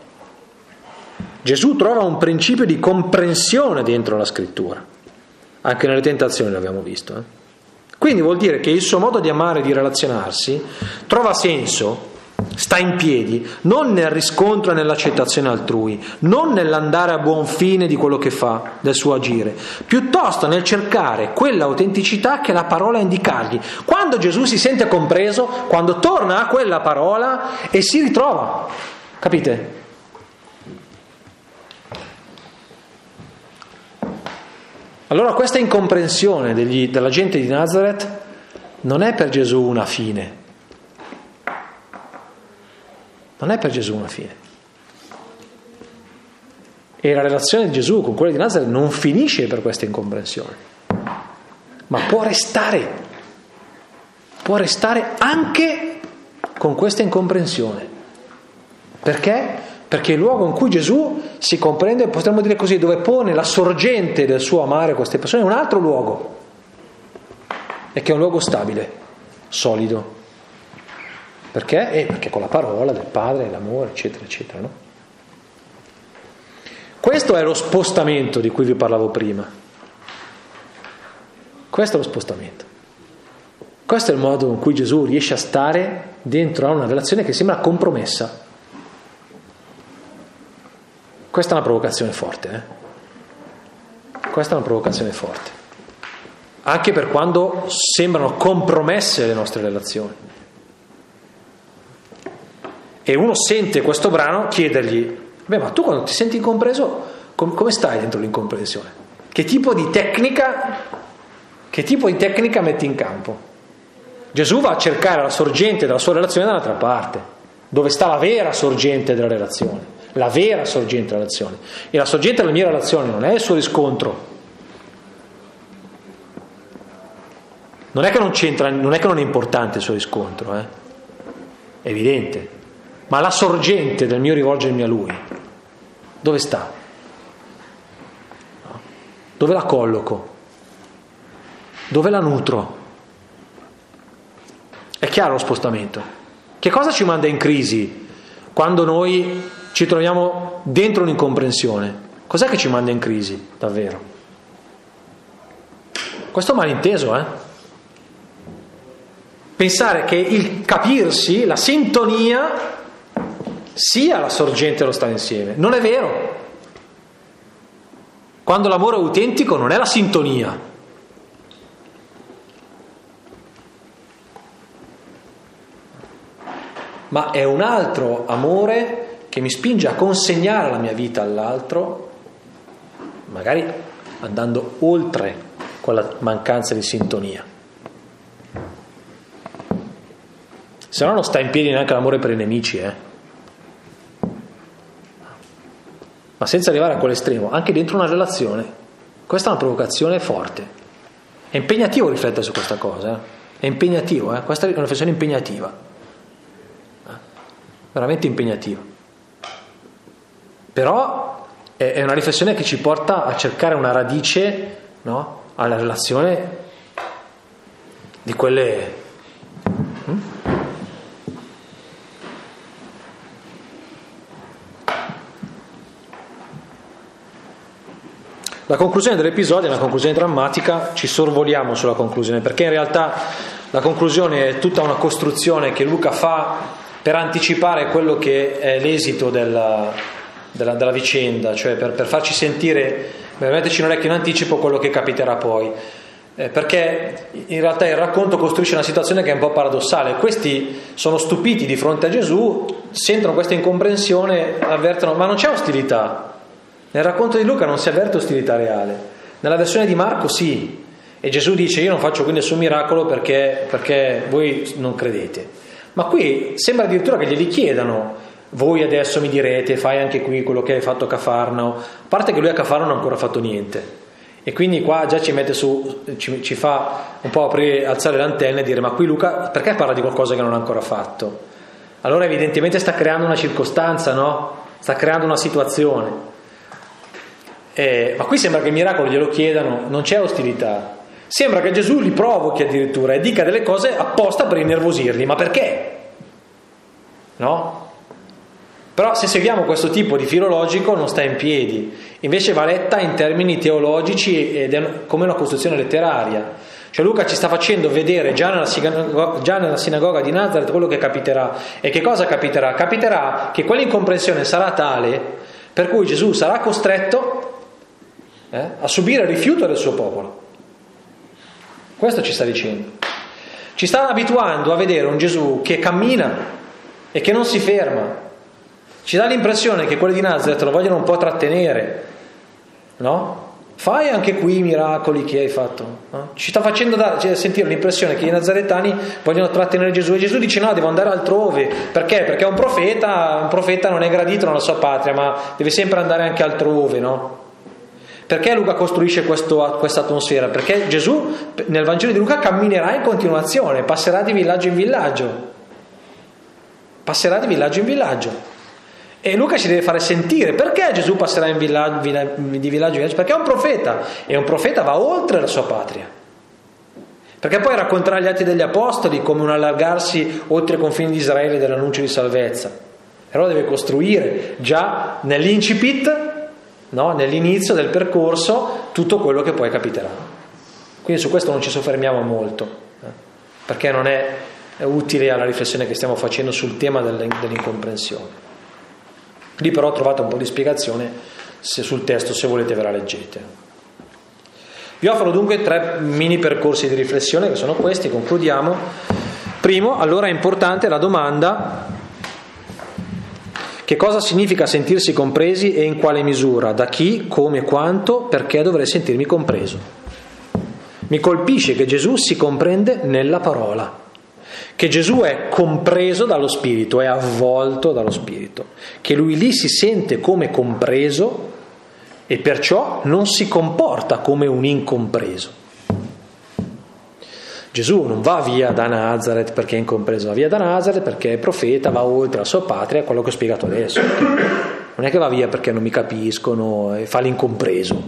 Gesù trova un principio di comprensione dentro la scrittura, anche nelle tentazioni l'abbiamo visto. Eh? Quindi vuol dire che il suo modo di amare e di relazionarsi trova senso, sta in piedi, non nel riscontro e nell'accettazione altrui, non nell'andare a buon fine di quello che fa, del suo agire, piuttosto nel cercare quell'autenticità che la parola indicargli. Quando Gesù si sente compreso, quando torna a quella parola e si ritrova, capite? Allora questa incomprensione degli, della gente di Nazareth non è per Gesù una fine. Non è per Gesù una fine. E la relazione di Gesù con quella di Nazareth non finisce per questa incomprensione, ma può restare, può restare anche con questa incomprensione. Perché? Perché il luogo in cui Gesù si comprende, potremmo dire così, dove pone la sorgente del suo amare queste persone, è un altro luogo, e che è un luogo stabile, solido. Perché? Eh, perché con la parola del Padre, l'amore, eccetera, eccetera. No? Questo è lo spostamento di cui vi parlavo prima. Questo è lo spostamento. Questo è il modo in cui Gesù riesce a stare dentro a una relazione che sembra compromessa. Questa è una provocazione forte. Eh? Questa è una provocazione forte. Anche per quando sembrano compromesse le nostre relazioni. E uno sente questo brano chiedergli Beh, ma tu quando ti senti incompreso, com- come stai dentro l'incomprensione? Che tipo di tecnica, che tipo di tecnica metti in campo? Gesù va a cercare la sorgente della sua relazione dall'altra parte, dove sta la vera sorgente della relazione, la vera sorgente della relazione. E la sorgente della mia relazione non è il suo riscontro. Non è che non c'entra, non è che non è importante il suo riscontro, eh? è evidente, ma la sorgente del mio rivolgermi a Lui, dove sta? Dove la colloco? Dove la nutro? È chiaro lo spostamento. Che cosa ci manda in crisi quando noi ci troviamo dentro un'incomprensione? Cos'è che ci manda in crisi, davvero? Questo è malinteso, eh? Pensare che il capirsi, la sintonia, sia la sorgente lo stare insieme. Non è vero. Quando l'amore è autentico non è la sintonia. Ma è un altro amore che mi spinge a consegnare la mia vita all'altro, magari andando oltre quella mancanza di sintonia. Se no non sta in piedi neanche l'amore per i nemici, eh. ma senza arrivare a quell'estremo, anche dentro una relazione. Questa è una provocazione forte. È impegnativo riflettere su questa cosa, eh? è impegnativo, eh? questa è una riflessione impegnativa, eh? veramente impegnativa. Però è una riflessione che ci porta a cercare una radice no? alla relazione di quelle La conclusione dell'episodio è una conclusione drammatica, ci sorvoliamo sulla conclusione, perché in realtà la conclusione è tutta una costruzione che Luca fa per anticipare quello che è l'esito della, della, della vicenda, cioè per, per, farci sentire, metterci in orecchio in anticipo quello che capiterà poi. Eh, perché in realtà il racconto costruisce una situazione che è un po' paradossale. Questi sono stupiti di fronte a Gesù, sentono questa incomprensione, avvertono, ma non c'è ostilità, nel racconto di Luca non si avverte ostilità reale, nella versione di Marco sì, e Gesù dice io non faccio qui nessun miracolo perché, perché voi non credete. Ma qui sembra addirittura che glieli chiedano, voi adesso mi direte fai anche qui quello che hai fatto a Cafarnao, a parte che lui a Cafarnao non ha ancora fatto niente. E quindi qua già ci mette su, ci, ci fa un po' aprire, alzare le antenne e dire ma qui Luca perché parla di qualcosa che non ha ancora fatto? Allora evidentemente sta creando una circostanza, no? Sta creando una situazione. Eh, ma qui sembra che il miracolo glielo chiedano, non c'è ostilità. Sembra che Gesù li provochi addirittura e dica delle cose apposta per innervosirli. Ma perché? No? Però se seguiamo questo tipo di filologico non sta in piedi, invece va letta in termini teologici ed è come una costruzione letteraria. Cioè Luca ci sta facendo vedere già nella, sinagoga, già nella sinagoga di Nazareth quello che capiterà. E che cosa capiterà? Capiterà che quell'incomprensione sarà tale per cui Gesù sarà costretto eh, a subire il rifiuto del suo popolo. Questo ci sta dicendo. Ci sta abituando a vedere un Gesù che cammina e che non si ferma. Ci dà l'impressione che quelli di Nazareth lo vogliono un po' trattenere, no? Fai anche qui i miracoli che hai fatto. No? Ci sta facendo da, cioè, sentire l'impressione che i nazaretani vogliono trattenere Gesù e Gesù dice no, devo andare altrove. Perché? Perché un profeta, un profeta non è gradito nella sua patria, ma deve sempre andare anche altrove, no? Perché Luca costruisce questa atmosfera? Perché Gesù nel Vangelo di Luca camminerà in continuazione, passerà di villaggio in villaggio. Passerà di villaggio in villaggio. E Luca ci deve fare sentire perché Gesù passerà in villaggio, di villaggio in villaggio? Perché è un profeta e un profeta va oltre la sua patria. Perché poi racconterà gli atti degli apostoli come un allargarsi oltre i confini di Israele dell'annuncio di salvezza. Allora deve costruire già nell'incipit, no, nell'inizio del percorso, tutto quello che poi capiterà. Quindi su questo non ci soffermiamo molto, eh, perché non è utile alla riflessione che stiamo facendo sul tema dell'incomprensione. Lì però ho trovato un po' di spiegazione sul testo, se volete ve la leggete. Vi offro dunque tre mini percorsi di riflessione che sono questi, concludiamo. Primo, allora è importante la domanda che cosa significa sentirsi compresi e in quale misura, da chi, come, quanto, perché dovrei sentirmi compreso. Mi colpisce che Gesù si comprende nella parola che Gesù è compreso dallo Spirito, è avvolto dallo Spirito, che lui lì si sente come compreso e perciò non si comporta come un incompreso. Gesù non va via da Nazareth perché è incompreso, va via da Nazareth perché è profeta, va oltre la sua patria, quello che ho spiegato adesso. Non è che va via perché non mi capiscono e fa l'incompreso.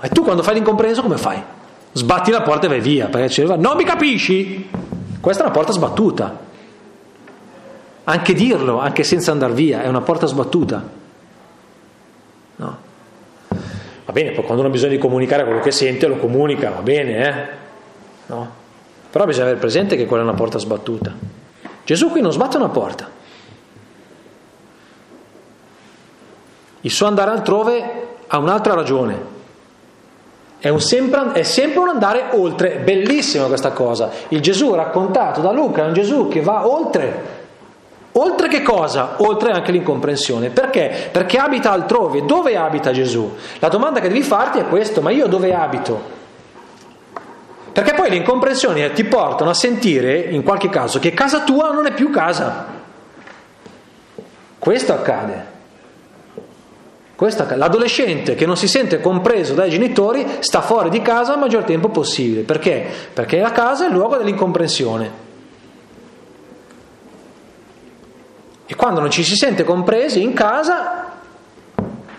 E tu quando fai l'incompreso come fai? Sbatti la porta e vai via, perché ci non mi capisci? Questa è una porta sbattuta. Anche dirlo, anche senza andare via, è una porta sbattuta. No. Va bene, poi quando uno ha bisogno di comunicare quello che sente, lo comunica, va bene, eh? No. Però bisogna avere presente che quella è una porta sbattuta. Gesù qui non sbatte una porta. Il suo andare altrove ha un'altra ragione. È, un sempre, è, sempre, un andare oltre, bellissima questa cosa. Il Gesù raccontato da Luca è un Gesù che va oltre. Oltre che cosa? Oltre anche l'incomprensione. Perché? Perché abita altrove. Dove abita Gesù? La domanda che devi farti è questa, ma io dove abito? Perché poi le incomprensioni ti portano a sentire, in qualche caso, che casa tua non è più casa. Questo accade. Questa, l'adolescente che non si sente compreso dai genitori sta fuori di casa il maggior tempo possibile. Perché? Perché la casa è il luogo dell'incomprensione. E quando non ci si sente compresi in casa,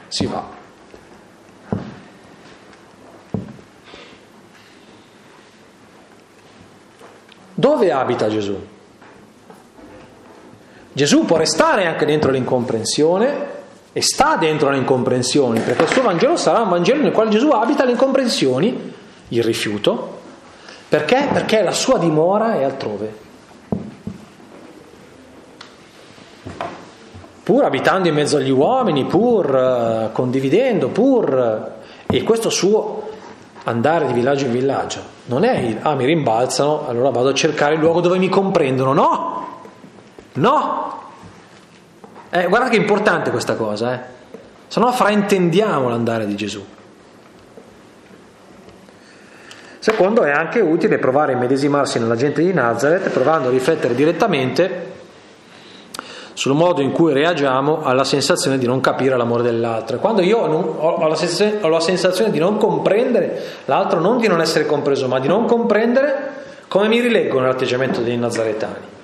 si va. Dove abita Gesù? Gesù può restare anche dentro l'incomprensione, e sta dentro le incomprensioni, perché il suo Vangelo sarà un Vangelo nel quale Gesù abita le incomprensioni, il rifiuto. Perché? Perché la sua dimora è altrove. Pur abitando in mezzo agli uomini, pur uh, condividendo, pur... Uh, e questo suo andare di villaggio in villaggio non è il, ah mi rimbalzano, allora vado a cercare il luogo dove mi comprendono. No! No! Eh, guarda che importante questa cosa, eh? se no fraintendiamo l'andare di Gesù. Secondo, è anche utile provare a immedesimarsi nella gente di Nazareth, provando a riflettere direttamente sul modo in cui reagiamo alla sensazione di non capire l'amore dell'altro. Quando io ho, la sensazione, ho la sensazione di non comprendere l'altro, non di non essere compreso, ma di non comprendere, come mi rileggo nell'atteggiamento dei nazaretani?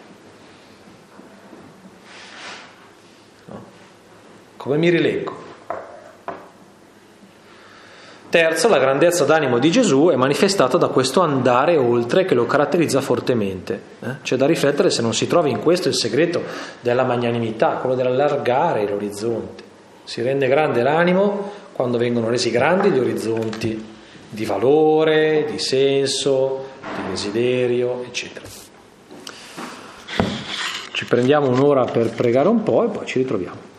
Come mi rileggo? Terzo, la grandezza d'animo di Gesù è manifestata da questo andare oltre che lo caratterizza fortemente. Eh? C'è da riflettere se non si trova in questo il segreto della magnanimità, quello dell'allargare l'orizzonte. Si rende grande l'animo quando vengono resi grandi gli orizzonti di valore, di senso, di desiderio, eccetera. Ci prendiamo un'ora per pregare un po' e poi ci ritroviamo.